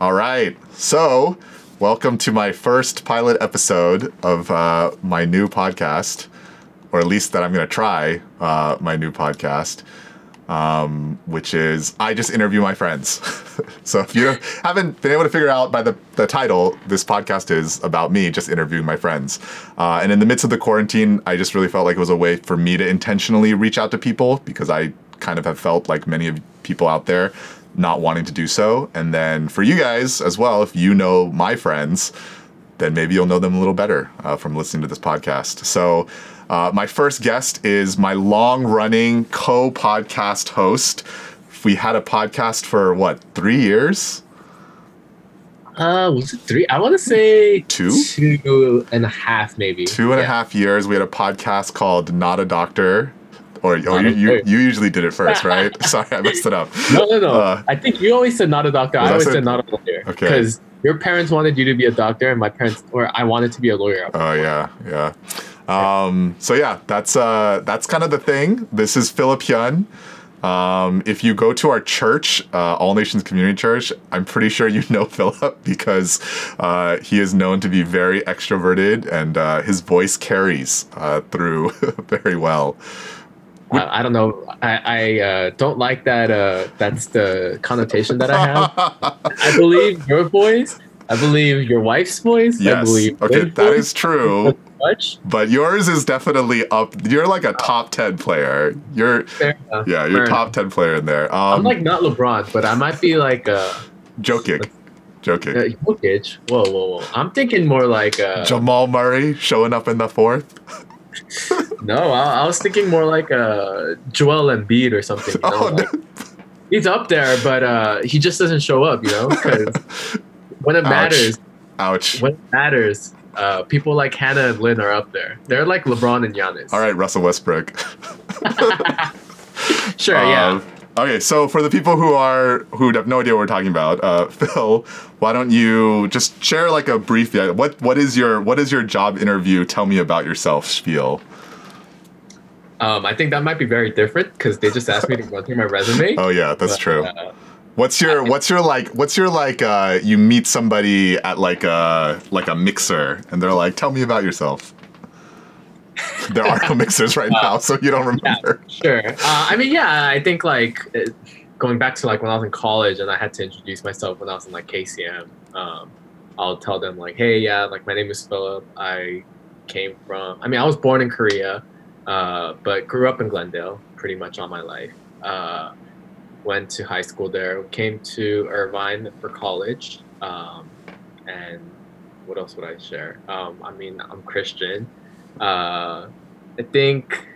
All right. So, welcome to my first pilot episode of uh, my new podcast, or at least that I'm going to try uh, my new podcast, um, which is I Just Interview My Friends. so, if you haven't been able to figure out by the, the title, this podcast is about me just interviewing my friends. Uh, and in the midst of the quarantine, I just really felt like it was a way for me to intentionally reach out to people because I kind of have felt like many of people out there not wanting to do so. And then for you guys as well, if you know my friends, then maybe you'll know them a little better uh, from listening to this podcast. So, uh, my first guest is my long running co podcast host. We had a podcast for what, three years? Uh, was it three? I want to say Two? two and a half, maybe. Two and a half years. We had a podcast called Not a Doctor. Or, or you, you, you usually did it first, right? Sorry, I messed it up. No, no, no. Uh, I think you always said not a doctor. I I always said- said not a lawyer. Okay. Because your parents wanted you to be a doctor, and my parents, or I wanted to be a lawyer. Oh yeah, yeah. Um, so yeah, that's uh, that's kind of the thing. This is Phillip Hyun. Um, if you go to our church, uh, All Nations Community Church, I'm pretty sure you know Phillip because uh, he is known to be very extroverted and uh, his voice carries uh, through very well. I, I don't know. I, I uh, don't like that. Uh, that's the connotation that I have. I believe your voice. I believe your wife's voice. I Yes. believe Okay, that voice is true. Much. But yours is definitely up. You're like a top ten player. You're yeah, you're Fair top ten player in there. Um, I'm like not LeBron, but I might be like uh, joking, joking. uh Jokic. Whoa, whoa, whoa! I'm thinking more like uh, Jamal Murray showing up in the fourth. no. I, I was thinking more like uh, Joel Embiid or something. You know? Oh, like, he's up there, but uh, he just doesn't show up. You know, because when it Ouch. matters, Ouch. when it matters, uh, people like Hannah and Lynn are up there. They're like LeBron and Giannis. All right, Russell Westbrook. Sure. yeah. Okay, so for the people who are who have no idea what we're talking about, uh, Phil, why don't you just share like a brief? What what is your what is your job interview? Tell me about yourself. Spiel. Um, I think that might be very different because they just asked me to run through my resume. Oh yeah, that's But, true. uh, What's your what's your like what's your like uh you meet somebody at like a like a mixer and they're like tell me about yourself. There are no mixers right now, so you don't remember. Sure. Uh, I mean, yeah, I think like uh, going back to like when I was in college and I had to introduce myself when I was in like KCM. Um, I'll tell them like, hey, yeah, like my name is Phillip. I came from. I mean, I was born in Korea, uh, but grew up in Glendale pretty much all my life. Uh, went to high school there. Came to Irvine for college. Um, and what else would I share? Um, I mean, I'm Christian. Uh, I think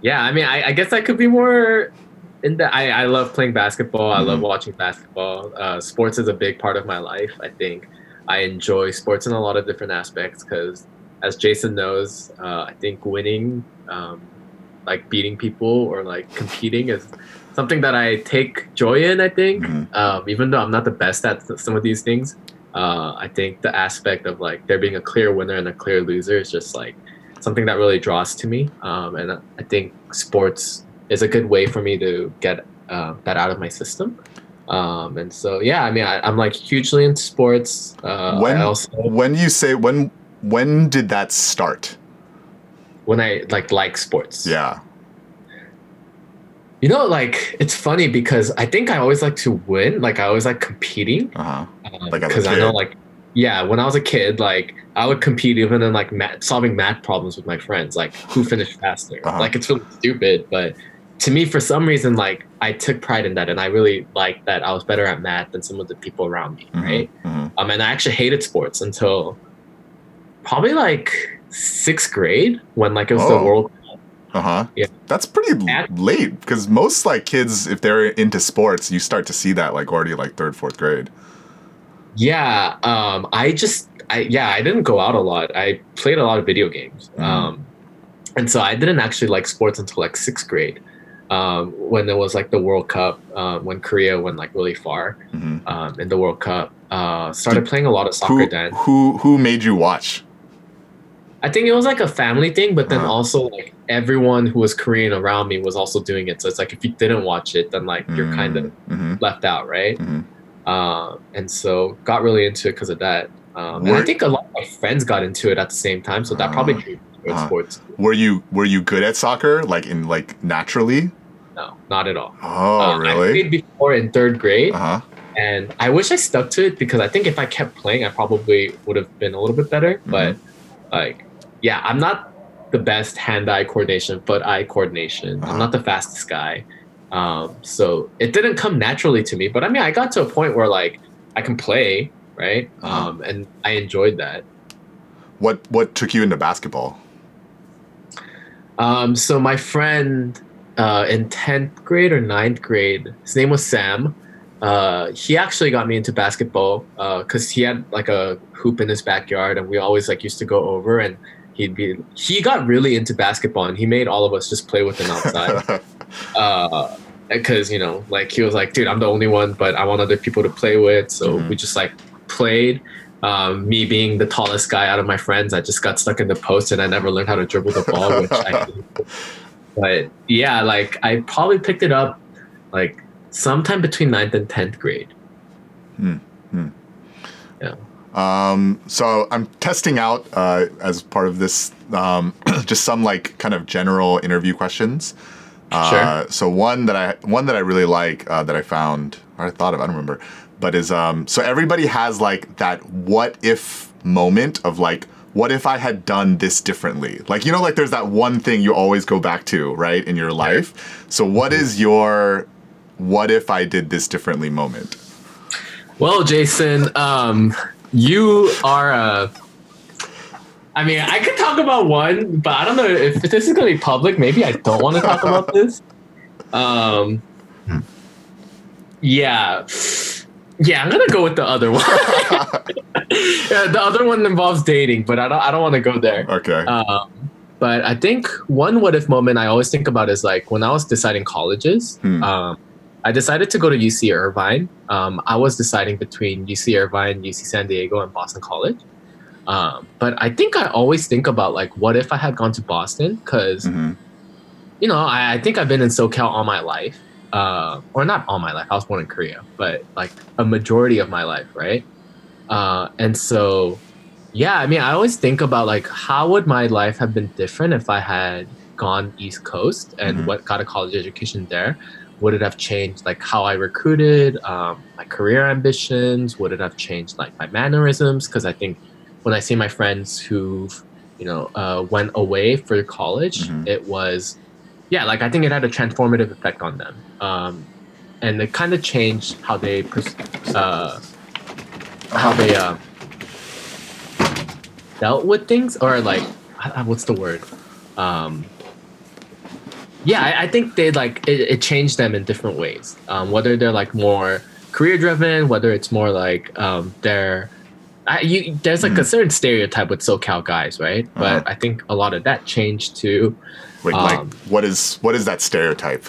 yeah, I mean, I, I guess I could be more in the. I, I love playing basketball. I love Mhm. watching basketball. Uh, sports is a big part of my life. I think I enjoy sports in a lot of different aspects because, as Jason knows, uh, I think winning, um, like beating people or like competing, is something that I take joy in. I think, Mhm. um, even though I'm not the best at some of these things, uh, I think the aspect of like there being a clear winner and a clear loser is just like something that really draws to me. Um, and I think sports is a good way for me to get uh, that out of my system. Um, and so, yeah, I mean, I, I'm like hugely into sports. Uh, when also, when you say when when did that start? when I like like sports, Yeah. You know, like it's funny because I think I always like to win. Like I always like competing. Uh-huh. Like as a because I know like yeah when i was a kid like i would compete even in like math, solving math problems with my friends like who finished faster Uh-huh. like it's really stupid but to me for some reason like i took pride in that and i really liked that i was better at math than some of the people around me Mhm, right mhm. um and i actually hated sports until probably like sixth grade when like it was the Oh. World Uh-huh. Yeah. That's pretty At- late because most like kids if they're into sports, you start to see that like already like 3rd, 4th grade. Yeah, um, I just, I yeah, I didn't go out a lot. I played a lot of video games, Mhm. um, and so I didn't actually like sports until like sixth grade, um, when there was like the World Cup, um, when Korea went like really far Mhm. um, in the World Cup. Uh, started Did- playing a lot of soccer Who, then. who who made you watch? I think it was like a family thing, but then Uh-huh. also like everyone who was Korean around me was also doing it. So it's like if you didn't watch it, then like you're kind of hmm left out, right? Mhm. uh, and so got really into it because of that. Um, and I think a lot of my friends got into it at the same time, so that probably Uh, drew me towards uh. sports. Were you were you good at soccer? Like in like naturally? No, not at all. Oh, Uh, I played before in third grade, Uh huh. and I wish I stuck to it because I think if I kept playing, I probably would have been a little bit better. Mm-hmm. But like, yeah, I'm not the best hand-eye coordination, foot-eye coordination. Uh-huh. I'm not the fastest guy, um, so it didn't come naturally to me. But I mean, I got to a point where like I can play, right? Uh-huh. Um, and I enjoyed that. What what took you into basketball? Um, so my friend uh, in tenth grade or 9th grade, his name was Sam. Uh, he actually got me into basketball because he had like a hoop in his backyard, and we always like used to go over and he'd be. He got really into basketball, and he made all of us just play with him outside. uh, because you know, like he was like, dude, I'm the only one, but I want other people to play with, so Mhm. we just like played. Um, me being the tallest guy out of my friends, I just got stuck in the post and I never learned how to dribble the ball, which I. But yeah, like I probably picked it up like sometime between 9th and tenth grade. Hmm. Yeah. Um, so I'm testing out uh, as part of this um, just some like kind of general interview questions. Uh, So one that I one that I really like uh, that I found or I thought of I don't remember, but is um, so everybody has like that what if moment of like what if I had done this differently? Like you know like there's that one thing you always go back to right in your life. So what is your what if I did this differently moment? Well, Jason, um, you are a. I mean, I could talk about one, but I don't know if this is going to be public. Maybe I don't want to talk about this. Um, yeah, yeah, I'm gonna go with the other one. yeah, the other one involves dating, but I don't. I don't want to go there. Okay. Um, but I think one what if moment I always think about is like when I was deciding colleges. Hmm. Um, I decided to go to UC Irvine. Um, I was deciding between UC Irvine, UC San Diego, and Boston College. Um, but I think I always think about like, what if I had gone to Boston? Because hmm you know, I, I think I've been in SoCal all my life, uh, or not all my life. I was born in Korea, but like a majority of my life, right? Uh, and so, yeah, I mean, I always think about like how would my life have been different if I had gone East Coast and Mhm. what got a college education there? Would it have changed like how I recruited, um, my career ambitions? Would it have changed like my mannerisms? Because I think when I see my friends who've you know uh, went away for college, Mhm. it was yeah, like I think it had a transformative effect on them, um, and it kind of changed how they pers- uh, how they uh, dealt with things, or like what's the word? Um, yeah, I, I think they like it, it changed them in different ways. Um, whether they're like more career driven, whether it's more like um, they're I, you, there's like a Mhm. certain stereotype with SoCal guys, right? Uh-huh. But I think a lot of that changed too. Wait, like Um, what is what is that stereotype?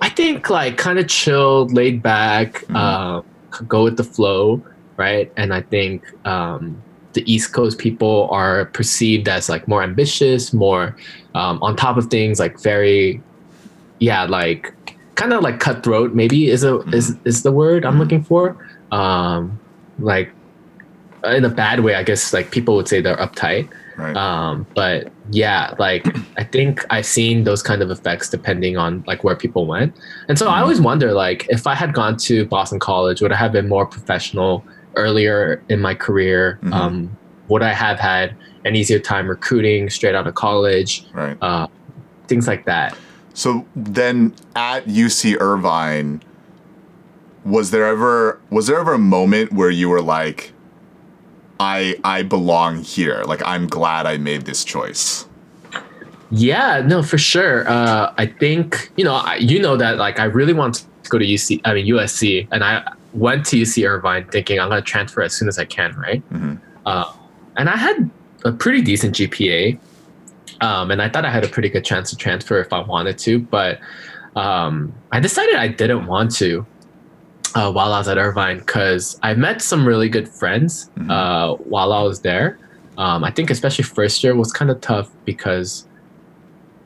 I think like kind of chilled, laid back, Mhm. uh, go with the flow, right? And I think um, the East Coast people are perceived as like more ambitious, more um, on top of things, like very, yeah, like kind of like cutthroat. Maybe is a is is the word I'm Mhm. looking for. Um, like in a bad way, I guess. Like people would say they're uptight. Right. Um, but yeah, like I think I've seen those kind of effects depending on like where people went. And so I Mhm. always wonder like if I had gone to Boston College, would I have been more professional earlier in my career? Mhm. Um, would I have had an easier time recruiting straight out of college? right. Uh, things like that. So then at UC Irvine, was there ever was there ever a moment where you were like, I I belong here. Like I'm glad I made this choice. Yeah, no, for sure. Uh, I think you know, I, you know that like I really want to go to UC. I mean USC, and I went to UC Irvine thinking I'm going to transfer as soon as I can, right? hmm Uh, and I had a pretty decent GPA, um, and I thought I had a pretty good chance to transfer if I wanted to, but um, I decided I didn't want to uh, while I was at Irvine because I met some really good friends Mhm. uh, while I was there. Um, I think especially first year was kind of tough because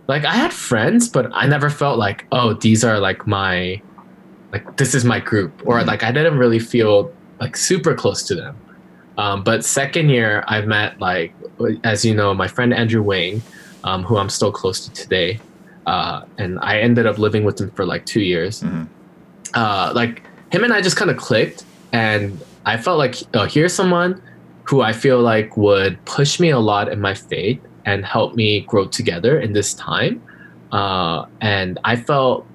like I had friends, but I never felt like oh these are like my like this is my group, or Mhm. like I didn't really feel like super close to them. Um, but second year, I met like as you know, my friend Andrew Wang, um, who I'm still close to today, uh, and I ended up living with him for like two years. Mhm. Uh, like him and I just kind of clicked, and I felt like oh, here's someone who I feel like would push me a lot in my faith and help me grow together in this time. Uh, and I felt,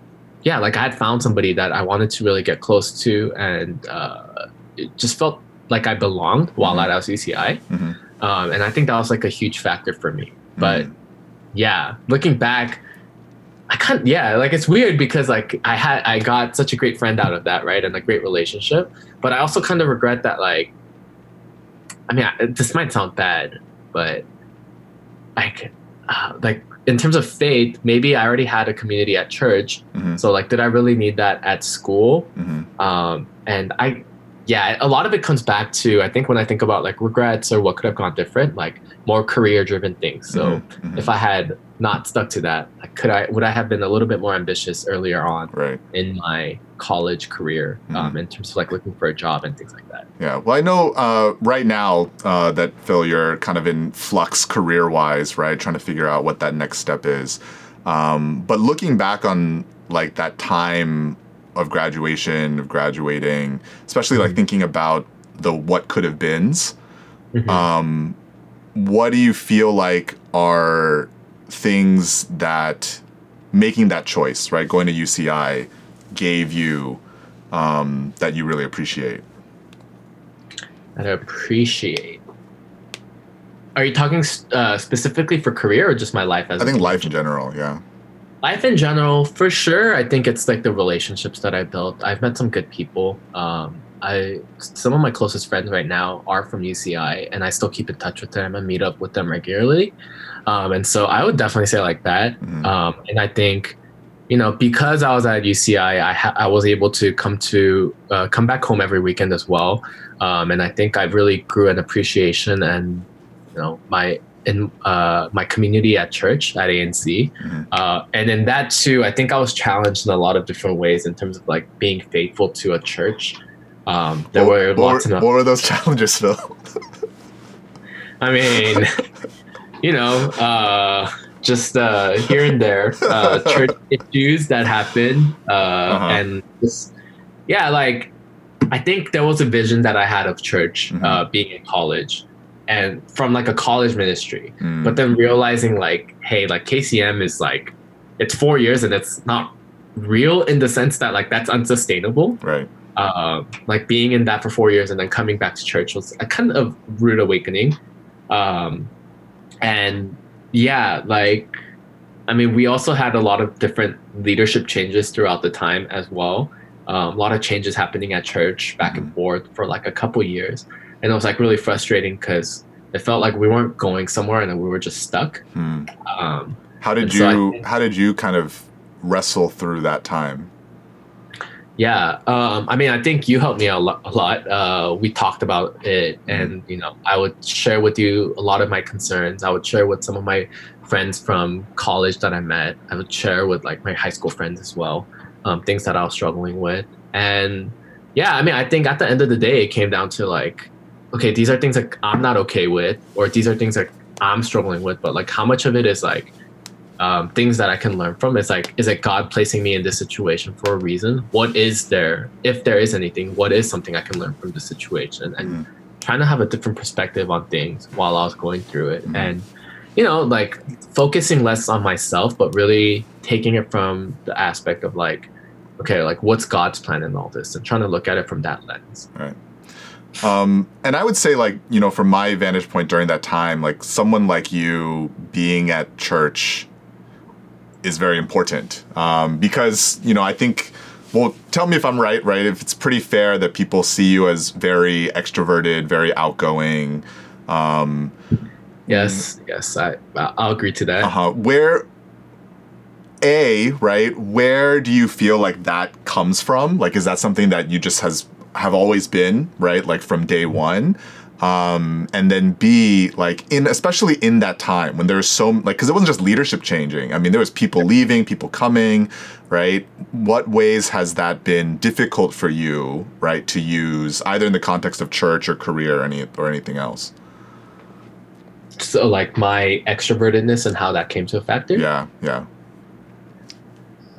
yeah, like I had found somebody that I wanted to really get close to, and uh, it just felt like I belonged while Mhm. at UCI. Mhm. Um, and I think that was like a huge factor for me. But Mhm. yeah, looking back, I can't. Yeah, like it's weird because like I had I got such a great friend out of that, right, and a great relationship. But I also kind of regret that. Like, I mean, I, this might sound bad, but like, uh, like in terms of faith, maybe I already had a community at church. Mhm. So like, did I really need that at school? Mhm. um, and i yeah a lot of it comes back to i think when i think about like regrets or what could have gone different like more career driven things so Mhm. if i had not stuck to that like, could i would i have been a little bit more ambitious earlier on right. in my college career um, Mhm. in terms of like looking for a job and things like that Yeah. Well, I know uh, right now uh, that Phil, you're kind of in flux career wise, right? Trying to figure out what that next step is. Um, but looking back on like that time of graduation, of graduating, especially like Mhm. thinking about the what could have beens, Mhm. um, what do you feel like are things that making that choice, right? Going to UCI gave you um, that you really appreciate? that i appreciate are you talking uh, specifically for career or just my life as I think life in general, yeah. Life in general for sure i think it's like the relationships that i built. I've met some good people. Um, i some of my closest friends right now are from uci and i still keep in touch with them and meet up with them regularly. Um, and so i would definitely say like that. Mhm. um, and i think you know because i was at uci i, ha- I was able to come to uh, come back home every weekend as well. Um, and i think i really grew an appreciation and you know my in uh, my community at church at ANC, Mhm. uh, and in that too, I think I was challenged in a lot of different ways in terms of like being faithful to a church. Um, there what, were lots were, of, what were those challenges, Phil? I mean, you know, uh, just uh, here and there, uh, church issues that happen, uh, Uh-huh. and just yeah, like I think there was a vision that I had of church Mhm. uh, being in college, and from like a college ministry. Mm, but then realizing like hey like kcm is like it's four years and it's not real in the sense that like that's unsustainable. Right. uh, like being in that for four years and then coming back to church was a kind of rude awakening. Um, and yeah like i mean we also had a lot of different leadership changes throughout the time as well. Um, a lot of changes happening at church back and forth for like a couple years and it was like really frustrating because it felt like we weren't going somewhere and we were just stuck Hmm. um, How did And so you think- how did you kind of wrestle through that time? Yeah, um, I mean, I think you helped me a lot. A lot. Uh, we talked about it, Mm-hmm. and you know, I would share with you a lot of my concerns. I would share with some of my friends from college that I met. I would share with like my high school friends as well, um, things that I was struggling with. And yeah, I mean, I think at the end of the day, it came down to like, okay, these are things that I'm not okay with, or these are things that I'm struggling with. But like, how much of it is like um, things that I can learn from. Is like, is it God placing me in this situation for a reason? What is there, if there is anything, what is something I can learn from the situation? And Mhm. trying to have a different perspective on things while I was going through it. Mhm. And, you know, like focusing less on myself, but really taking it from the aspect of like, okay, like what's God's plan in all this and trying to look at it from that lens. Um, and I would say, like, you know, from my vantage point during that time, like, someone like you being at church is very important. Um, because, you know, I think, well, tell me if I'm right, right? If it's pretty fair that people see you as very extroverted, very outgoing. Um, Yes, yes, I I'll agree to that. uh-huh. Where, A, right? Where do you feel like that comes from? Like, is that something that you just has have always been, right? Like from day one? um, and then b like in especially in that time when there's so like because it wasn't just leadership changing i mean there was people leaving people coming right what ways has that been difficult for you right to use either in the context of church or career or any or anything else So like my extrovertedness and how that came to a factor. yeah yeah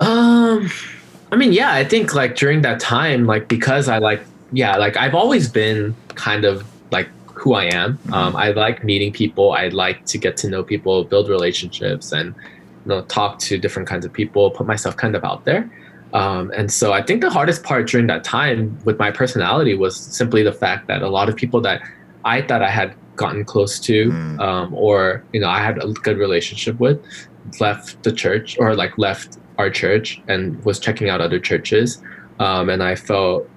Um, I mean, yeah, I think like during that time, like because I like, yeah, like I've always been kind of like who I am. Um, I like meeting people. I like to get to know people, build relationships, and you know, talk to different kinds of people. Put myself kind of out there. Um, and so I think the hardest part during that time with my personality was simply the fact that a lot of people that I thought I had gotten close to, Mm. um, or you know, I had a good relationship with, left the church or like left our church and was checking out other churches. Um, and I felt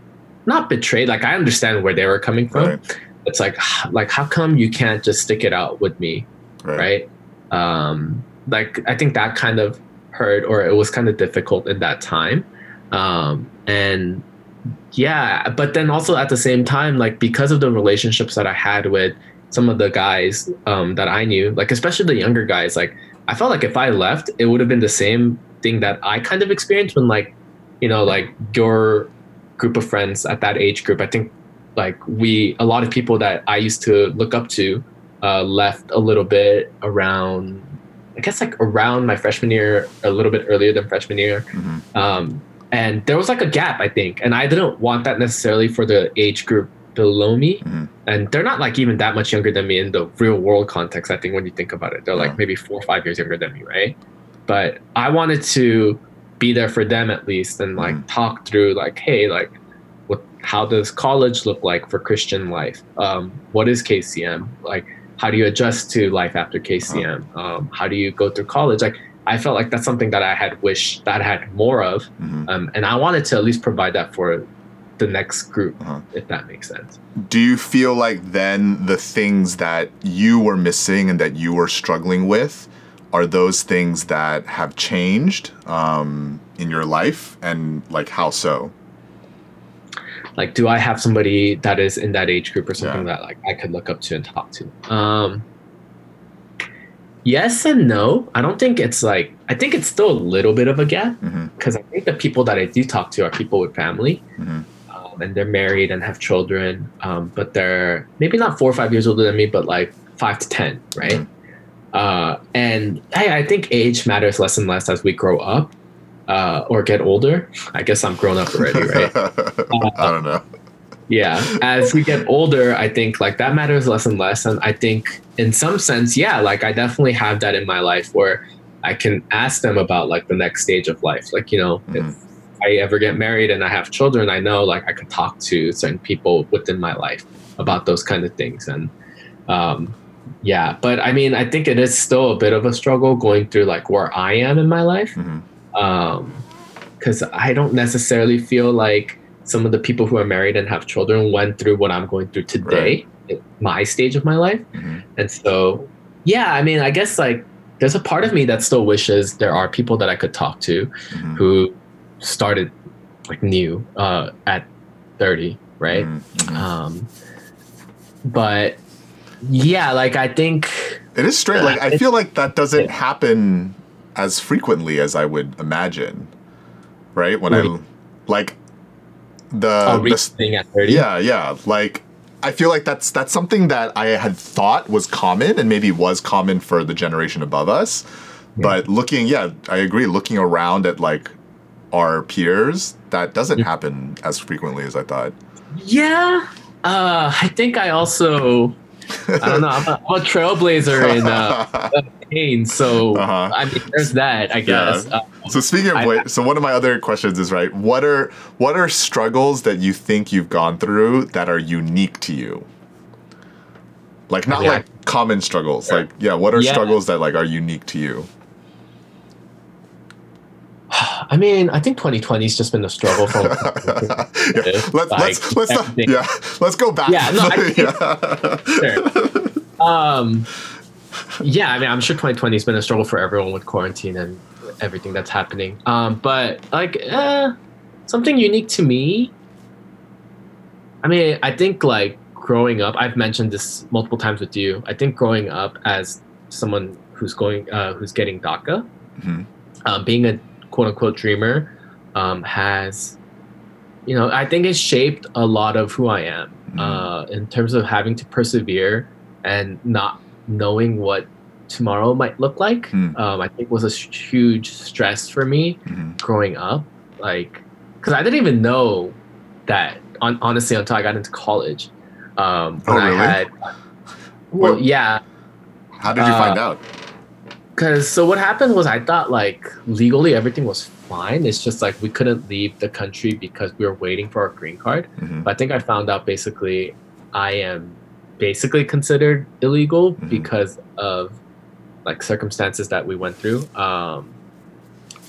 not betrayed. Like I understand where they were coming from. right It's like, like how come you can't just stick it out with me, right, right? Um, like I think that kind of hurt, or it was kind of difficult in that time. Um, and yeah, but then also at the same time, like because of the relationships that I had with some of the guys um, that I knew, like especially the younger guys, like I felt like if I left, it would have been the same thing that I kind of experienced when like, you know, like your group of friends at that age group. I think like we, a lot of people that I used to look up to, uh, left a little bit around, I guess like around my freshman year, a little bit earlier than freshman year. hmm Um, and there was like a gap, I think, and I didn't want that necessarily for the age group below me. Mhm. And they're not like even that much younger than me in the real world context. I think when you think about it, they're Yeah. like maybe four or five years younger than me, right? But I wanted to be there for them at least and like Mhm. talk through like, hey, like, what? How does college look like for Christian life? Um, what is KCM? Like, how do you adjust to life after KCM? Um, how do you go through college? Like, I felt like that's something that I had wished that I had more of hmm um, and I wanted to at least provide that for the next group, Uh-huh. if that makes sense. do you feel like then the things that you were missing and that you were struggling with are those things that have changed um, in your life and like how so Like, do I have somebody that is in that age group or something Yeah. that like I could look up to and talk to? Um, yes and no. I don't think it's like I think it's still a little bit of a gap because I think the people that I do talk to are people with family. hmm um, and they're married and have children, um, but they're maybe not four or five years older than me, but like five to ten, right? Mhm. Uh, and hey, I think age matters less and less as we grow up uh, or get older. I guess I'm grown up already, right? I don't know. yeah. As we get older, I think like that matters less and less, and I think in some sense, yeah, like I definitely have that in my life where I can ask them about like the next stage of life, like you know. Mhm. If, I ever get married and I have children, I know like I can talk to certain people within my life about those kind of things. And um, yeah, but I mean, I think it is still a bit of a struggle going through like where I am in my life. hmm Um, cause I don't necessarily feel like some of the people who are married and have children went through what I'm going through today at my stage of my life. hmm And so, yeah, I mean, I guess like there's a part of me that still wishes there are people that I could talk to hmm who started like new uh, at 30, right? Mhm. Um, but yeah, like I think It is strange. Like I feel like that doesn't Yeah. happen as frequently as I would imagine. Right? When I like the, a the thing at 30. yeah, yeah. Like I feel like that's that's something that I had thought was common and maybe was common for the generation above us. But looking, yeah, I agree. Looking around at like our peers, that doesn't Yeah. happen as frequently as I thought. Yeah. Uh, I think I also, I don't know, I'm a, I'm a trailblazer in uh, pain. So, Uh-huh. I mean, there's that, I guess. Yeah. Uh, So speaking of I- which, so one of my other questions is right. What are what are struggles that you think you've gone through that are unique to you? Like not Yeah. like common struggles. Like yeah, what are Yeah. struggles that like are unique to you? I mean, I think 2020 has just been a struggle for. yeah. Let's Like, let's let's not, yeah. Let's go back. Yeah, no, I- yeah. um, yeah, I mean, I'm sure 2020 has been a struggle for everyone with quarantine and everything that's happening. Um, but like, uh, something unique to me. I mean, I think like growing up, I've mentioned this multiple times with you. I think growing up as someone who's going, uh, who's getting DACA, Mhm. um, being a quote unquote dreamer, um, has, you know, I think it's shaped a lot of who I am Mhm. uh, in terms of having to persevere and not knowing what tomorrow might look like. Hmm. Um, I think was a sh- huge stress for me Mhm. growing up like because i didn't even know that on, honestly until i got into college um Oh, really? i had well Wait. yeah How did you Uh, find out? Because so what happened was i thought like legally everything was fine it's just like we couldn't leave the country because we were waiting for our green card Mhm. but i think i found out basically i am basically considered illegal Mhm. because of like circumstances that we went through um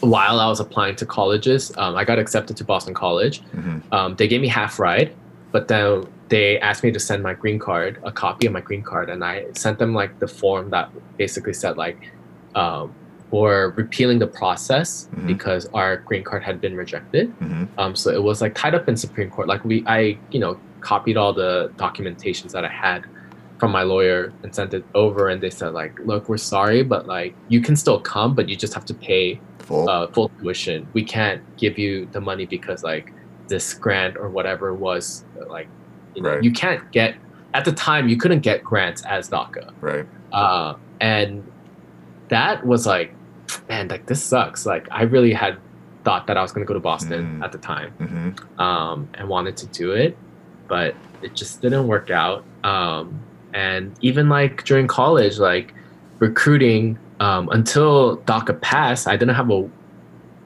while i was applying to colleges um, i got accepted to boston college Mhm. um, they gave me half ride, but then they asked me to send my green card, a copy of my green card, and I sent them like the form that basically said like um, we're repealing the process Mhm. because our green card had been rejected. Mhm. Um, so it was like tied up in Supreme Court. Like we, I, you know, copied all the documentations that I had from my lawyer and sent it over, and they said like, look, we're sorry, but like you can still come, but you just have to pay Full. uh, full tuition. We can't give you the money because like this grant or whatever was like you, know, Right. you can't get at the time you couldn't get grants as DACA, right. uh, and that was like man like this sucks. Like I really had thought that I was gonna go to Boston Mm. at the time hmm um, and wanted to do it, but it just didn't work out. Um, and even like during college, like recruiting, um, until DACA passed, I didn't have a.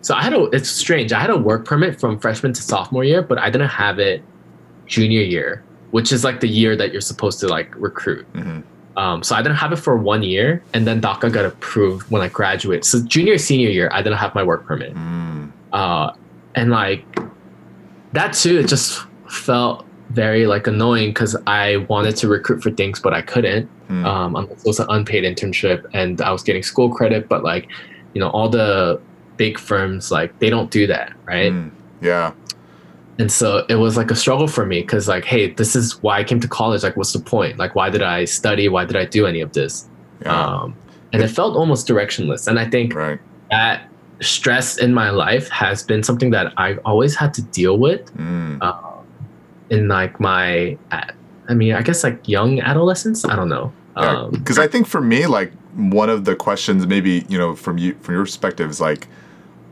So I had a. It's strange. I had a work permit from freshman to sophomore year, but I didn't have it junior year, which is like the year that you're supposed to like recruit. hmm Um, so I didn't have it for one year, and then DACA got approved when I graduated. So junior senior year, I didn't have my work permit Mm. uh, and like that too it just felt very like annoying because i wanted to recruit for things but i couldn't Mm. um, unless it was an unpaid internship and i was getting school credit but like you know all the big firms like they don't do that right Mm. Yeah. And so it was like a struggle for me because like hey this is why i came to college like what's the point like why did i study why did i do any of this Yeah. um, and it felt almost directionless and i think right. that stress in my life has been something that I've always had to deal with Mm. in like my, I mean, I guess like young adolescence. I don't know. Um, because I think for me, like one of the questions, maybe you know, from you from your perspective, is like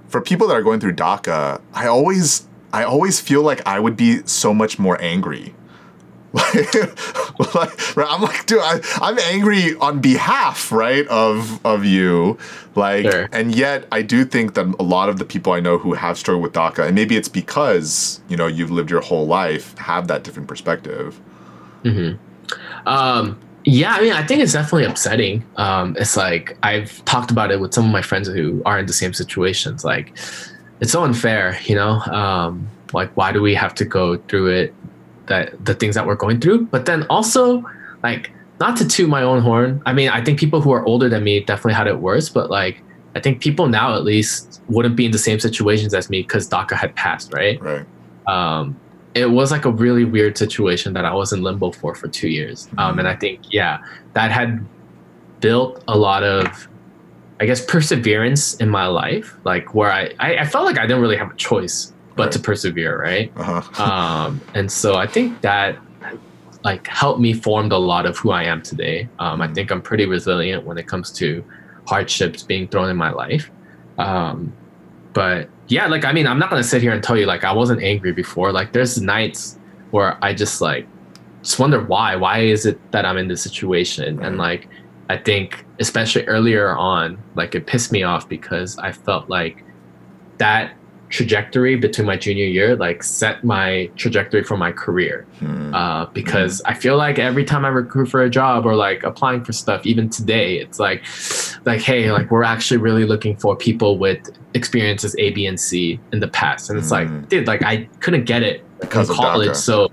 for people that are going through DACA, I always I always feel like I would be so much more angry. Like, right, I'm like, dude, I, I'm angry on behalf, right, of of you, like, Sure. and yet I do think that a lot of the people I know who have struggled with DACA, and maybe it's because you know you've lived your whole life, have that different perspective. mhm. Um, yeah, I mean, I think it's definitely upsetting. Um, it's like I've talked about it with some of my friends who are in the same situations. Like, it's so unfair, you know. Um, like, why do we have to go through it? That the things that we're going through, but then also, like, not to toot my own horn. I mean, I think people who are older than me definitely had it worse, but like, I think people now at least wouldn't be in the same situations as me because DACA had passed, right? Right. um, it was like a really weird situation that I was in limbo for for two years. Um, and I think, yeah, that had built a lot of, I guess, perseverance in my life, like where I, I, I felt like I didn't really have a choice but Right. to persevere, right? Uh-huh. um, and so I think that like helped me formed a lot of who I am today. Um, I Mhm. think I'm pretty resilient when it comes to hardships being thrown in my life. Um, but yeah, like I mean, I'm not gonna sit here and tell you like I wasn't angry before. Like there's nights where I just like just wonder why. Why is it that I'm in this situation? And like I think especially earlier on, like it pissed me off because I felt like that trajectory between my junior year like set my trajectory for my career. Hmm. uh, because I feel like every time I recruit for a job or like applying for stuff, even today, it's like, like, hey, like we're actually really looking for people with experiences A, B, and C in the past, and it's like, dude, like I couldn't get it Because in college, so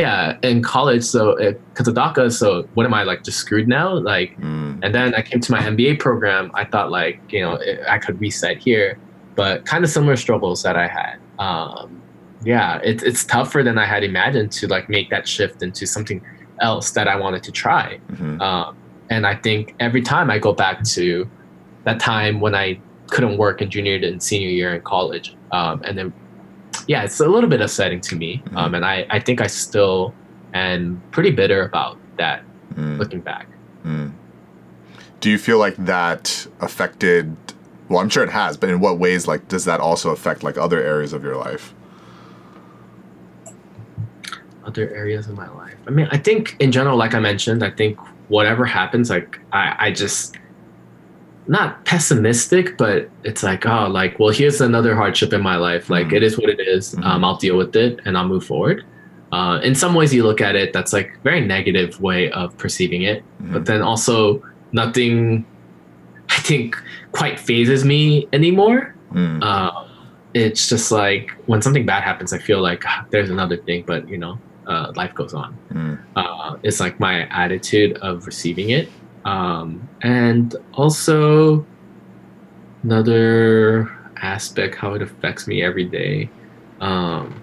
yeah, in college, so because of DACA, so what am I like just screwed now? Like, Mm. and then I came to my MBA program. I thought like, you know, I could reset here, but kind of similar struggles that I had. Um, yeah, it's it's tougher than I had imagined to like make that shift into something else that I wanted to try. Mhm. Um, and I think every time I go back to that time when I couldn't work in junior and senior year in college, um, and then yeah, it's a little bit upsetting to me. Mhm. Um, and I I think I still am pretty bitter about that Mm. looking back. Mm. Do you feel like that affected? Well, I'm sure it has, but in what ways? Like, does that also affect like other areas of your life? other areas of my life. I mean, I think in general, like I mentioned, I think whatever happens, like I, I just not pessimistic, but it's like, oh, like, well, here's another hardship in my life. Like, Mhm. it is what it is. Mhm. Um, I'll deal with it and I'll move forward. Uh, in some ways, you look at it, that's like very negative way of perceiving it. Mhm. But then also, nothing, I think, quite fazes me anymore. Mm. Uh, it's just like when something bad happens, I feel like ah, there's another thing, but you know, uh, life goes on. Mm. Uh, it's like my attitude of receiving it. Um, and also, another aspect, how it affects me every day. Um,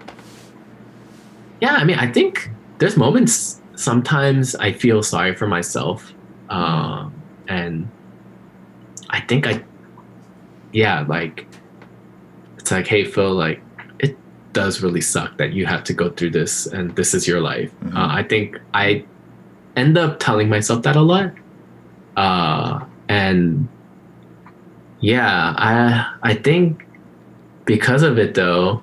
yeah, I mean, I think there's moments sometimes I feel sorry for myself. Um, and I think I, yeah, like, it's like, hey, Phil, like, it does really suck that you have to go through this and this is your life. Mhm. Uh, I think I end up telling myself that a lot. Uh, and yeah, I I think because of it though,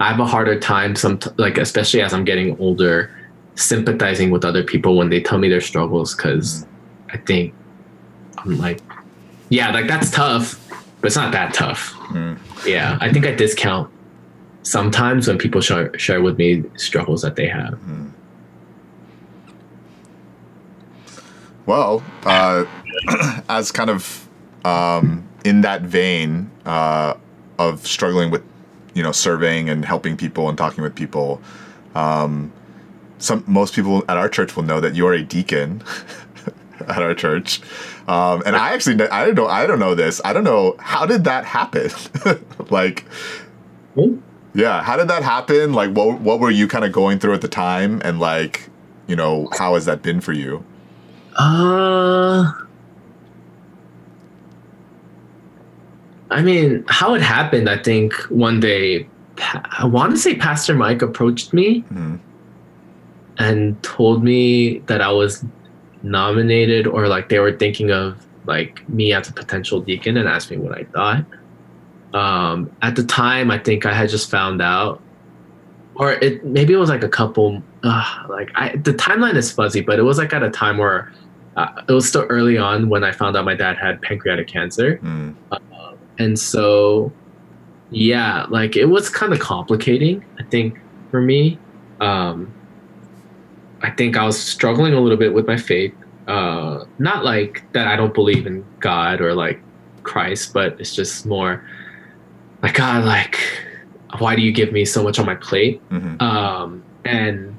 I have a harder time some like especially as I'm getting older, sympathizing with other people when they tell me their struggles because I think I'm like, yeah, like that's tough, but it's not that tough. Mm. Yeah, I think I discount sometimes when people share share with me struggles that they have. Mm. Well, uh, as kind of um, in that vein uh, of struggling with, you know, surveying and helping people and talking with people, um, some most people at our church will know that you're a deacon at our church, um, and I actually I don't I don't know this. I don't know how did that happen. like, Hmm? yeah, how did that happen? Like, what what were you kind of going through at the time, and like, you know, how has that been for you? Uh, I mean, how it happened, I think one day, I want to say Pastor Mike approached me Mhm. and told me that I was nominated or like they were thinking of like me as a potential deacon and asked me what I thought. Um, at the time, I think I had just found out, or it maybe it was like a couple. Uh, like I, the timeline is fuzzy, but it was like at a time where uh, it was still early on when I found out my dad had pancreatic cancer, Mm. and so yeah, like it was kind of complicating. I think for me, um, I think I was struggling a little bit with my faith. Uh, not like that I don't believe in God or like Christ, but it's just more like God, like why do you give me so much on my plate? Mhm. um and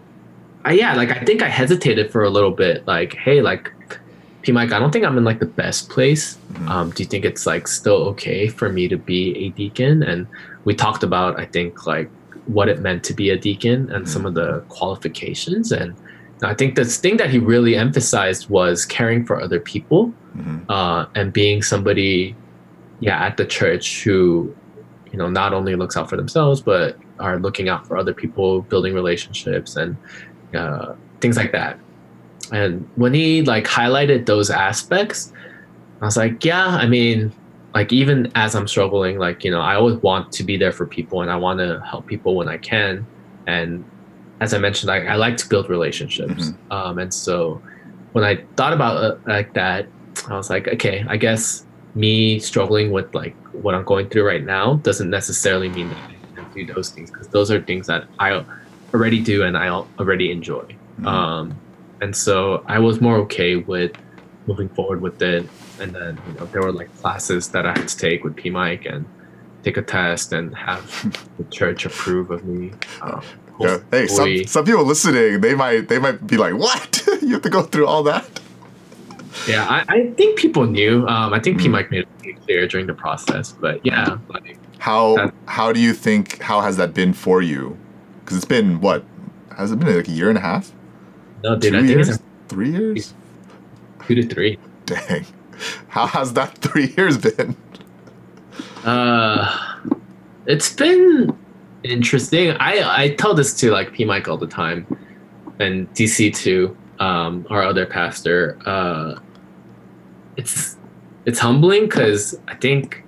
I, yeah like i think i hesitated for a little bit like hey like p mike i don't think i'm in like the best place. Mhm. um do you think it's like still okay for me to be a deacon? And we talked about i think like what it meant to be a deacon and some of the qualifications. And i think the thing that he really emphasized was caring for other people Mhm. uh, and being somebody yeah at the church who you know not only looks out for themselves but are looking out for other people building relationships and uh, things like that and when he like highlighted those aspects i was like yeah i mean like even as i'm struggling like you know i always want to be there for people and i want to help people when i can. And as i mentioned i, I like to build relationships. Um, and so when i thought about it like that i was like okay i guess me struggling with like what i'm going through right now doesn't necessarily mean that i can do those things because those are things that i already do and i already enjoy. Mhm. um, and so I was more okay with moving forward with it. And then you know there were like classes that I had to take with P Mike and take a test and have the church approve of me. Um, Yeah. Hey, some, some people listening, they might they might be like, "What? you have to go through all that?" yeah, I, I think people knew. Um, I think P Mm. Mike made it clear during the process. But yeah, like How how do you think how has that been for you? Because it's been what has it been like a year and a half? No, dude, Two I think years? it's Three years? two to three. Dang. How has that three years been? Uh, it's been interesting. I I tell this to like P Mike all the time, and DC too. Um, our other pastor. Uh, it's it's humbling because I think,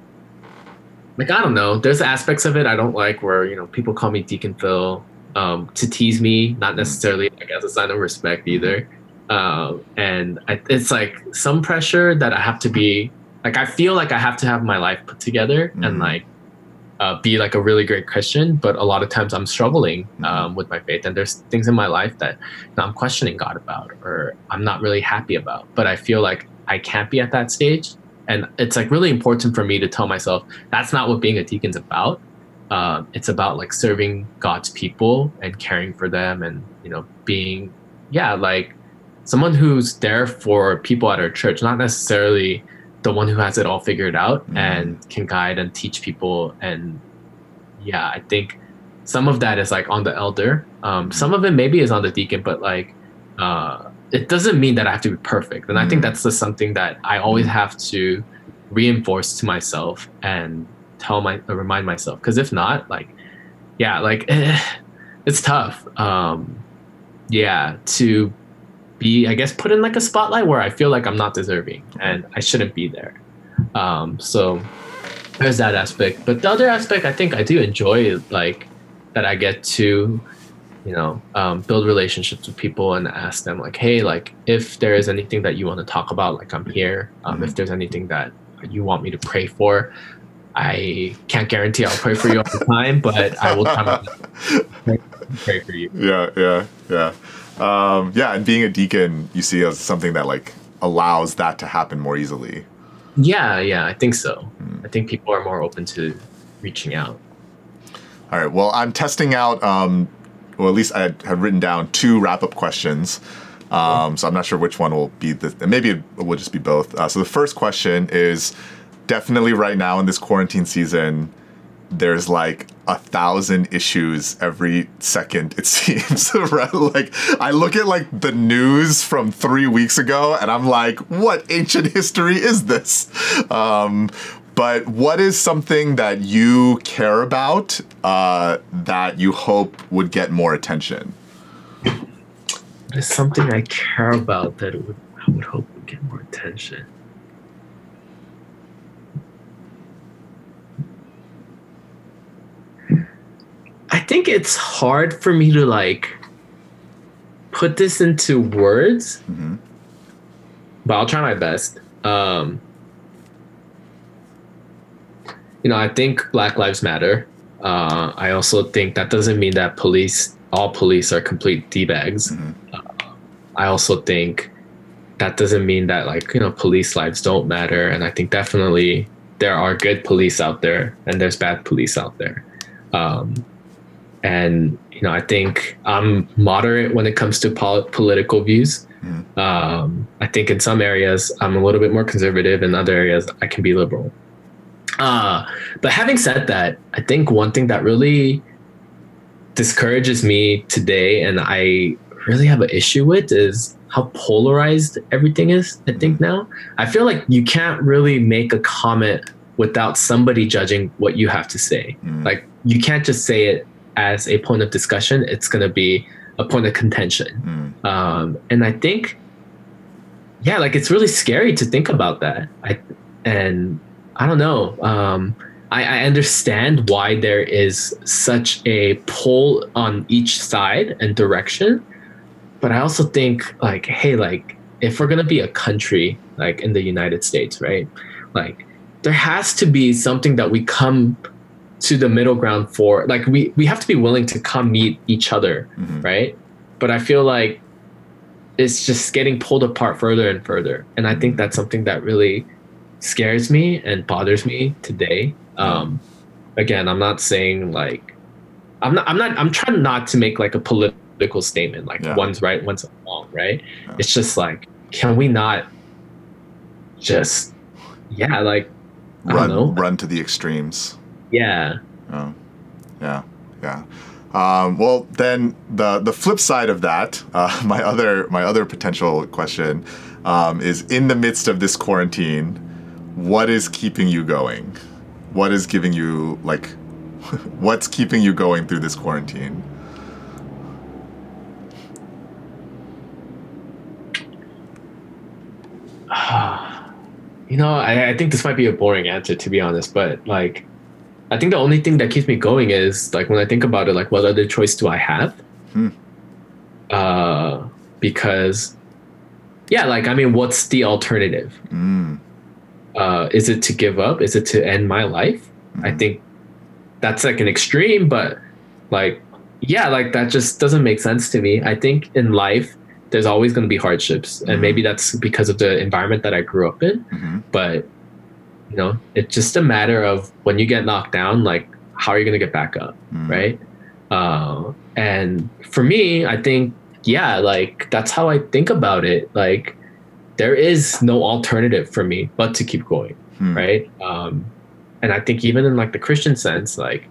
like I don't know, there's aspects of it I don't like where you know people call me Deacon Phil um, to tease me, not necessarily like as a sign of respect either. Um, and I, it's like some pressure that I have to be like I feel like I have to have my life put together Mhm. and like uh, be like a really great Christian, but a lot of times I'm struggling Mhm. um, with my faith, and there's things in my life that you know, I'm questioning God about, or I'm not really happy about. But I feel like I can't be at that stage, and it's like really important for me to tell myself that's not what being a deacon's about. Uh, it's about like serving God's people and caring for them, and you know being yeah like someone who's there for people at our church, not necessarily the one who has it all figured out Mhm. and can guide and teach people. And yeah, I think some of that is like on the elder. Um, some of it maybe is on the deacon, but like uh, it doesn't mean that I have to be perfect. And I think Mhm. that's just something that I always have to reinforce to myself and tell my remind myself. Because if not, like yeah, like it's tough. Um, yeah, to be i guess put in like a spotlight where i feel like i'm not deserving and i shouldn't be there um so there's that aspect but the other aspect i think i do enjoy like that i get to you know um, build relationships with people and ask them like hey like if there is anything that you want to talk about like i'm here um, if there's anything that you want me to pray for i can't guarantee i'll pray for you all the time but i will try to pray for you yeah, yeah, yeah. Um, yeah, and being a deacon, you see as something that like allows that to happen more easily. Yeah, yeah, I think so. Hmm. I think people are more open to reaching out. All right. Well, I'm testing out. Um, well, at least I had written down two wrap-up questions. Um, so I'm not sure which one will be the. Maybe it will just be both. Uh, so the first question is definitely right now in this quarantine season. There's like a thousand issues every second. It seems. Like I look at like the news from three weeks ago, and I'm like, what ancient history is this? Um, but what is something that you care about uh, that you hope would get more attention? There's something I care about that would, I would hope would get more attention. I think it's hard for me to like put this into words, Mhm. but I'll try my best. Um, you know, I think Black Lives Matter. Uh, I also think that doesn't mean that police, all police, are complete d bags. Mhm. I also think that doesn't mean that like you know police lives don't matter, and I think definitely there are good police out there and there's bad police out there. Um, and you know, I think I'm moderate when it comes to pol- political views. Mhm. Um, I think in some areas I'm a little bit more conservative, in other areas I can be liberal. Uh, but having said that, I think one thing that really discourages me today, and I really have an issue with, is how polarized everything is. I think now I feel like you can't really make a comment without somebody judging what you have to say. Mm. Like you can't just say it as a point of discussion. It's going to be a point of contention. Mm. Um, and I think, yeah, like it's really scary to think about that. I and I don't know. Um, I, I understand why there is such a pull on each side and direction, but I also think like, hey, like if we're gonna be a country like in the United States, right? Like there has to be something that we come to the middle ground for. Like we we have to be willing to come meet each other Mhm. right? But I feel like it's just getting pulled apart further and further, and I think that's something that really scares me and bothers me today. Um, again, I'm not saying like I'm not. I'm not. I'm trying not to make like a political statement, like Yeah. one's right, one's wrong, right? Yeah. It's just like, can we not just, yeah, like I don't Run, know. run to the extremes. Yeah. Oh, yeah, yeah. Um, well, then the the flip side of that, uh, my other my other potential question um, is: in the midst of this quarantine, what is keeping you going? What is giving you like? what's keeping you going through this quarantine? you know, I, I think this might be a boring answer to be honest, but like, I think the only thing that keeps me going is like when I think about it, like, what other choice do I have? Hmm. Uh, because, yeah, like, I mean, what's the alternative? Mm, Uh, is it to give up? Is it to end my life? I mhm. think that's like an extreme, but like, yeah, like that just doesn't make sense to me. I think in life, there's always going to be hardships, and Mhm. maybe that's because of the environment that I grew up in. Mhm. But you know, it's just a matter of when you get knocked down, like how are you going to get back up, Mm. right? Uh, and for me, I think yeah, like that's how I think about it. Like there is no alternative for me but to keep going Hmm. right um and i think even in like the christian sense like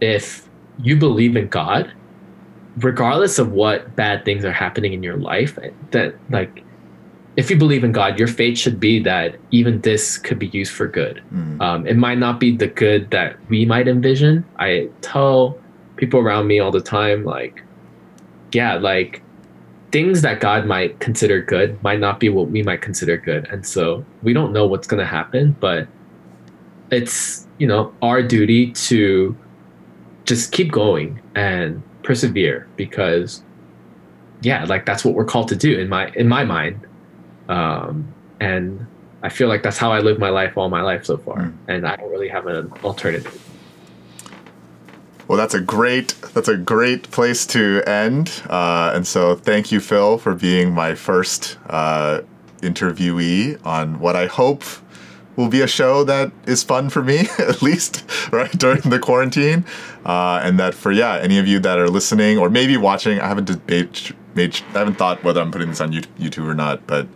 if you believe in god regardless of what bad things are happening in your life that like if you believe in god your faith should be that even this could be used for good. Mm. um, it might not be the good that we might envision. I tell people around me all the time like yeah like things that god might consider good might not be what we might consider good. And so we don't know what's going to happen but it's you know our duty to just keep going and persevere because yeah like that's what we're called to do in my in my mind um and i feel like that's how i live my life all my life so far Mm. and i don't really have an alternative Well, that's a great that's a great place to end. Uh, and so, thank you, Phil, for being my first uh, interviewee on what I hope will be a show that is fun for me, at least right during the quarantine. Uh, and that for yeah, any of you that are listening or maybe watching, I haven't debate, made, I haven't thought whether I'm putting this on YouTube or not, but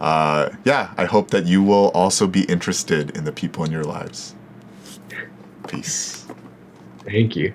uh, yeah, I hope that you will also be interested in the people in your lives. Peace. thank you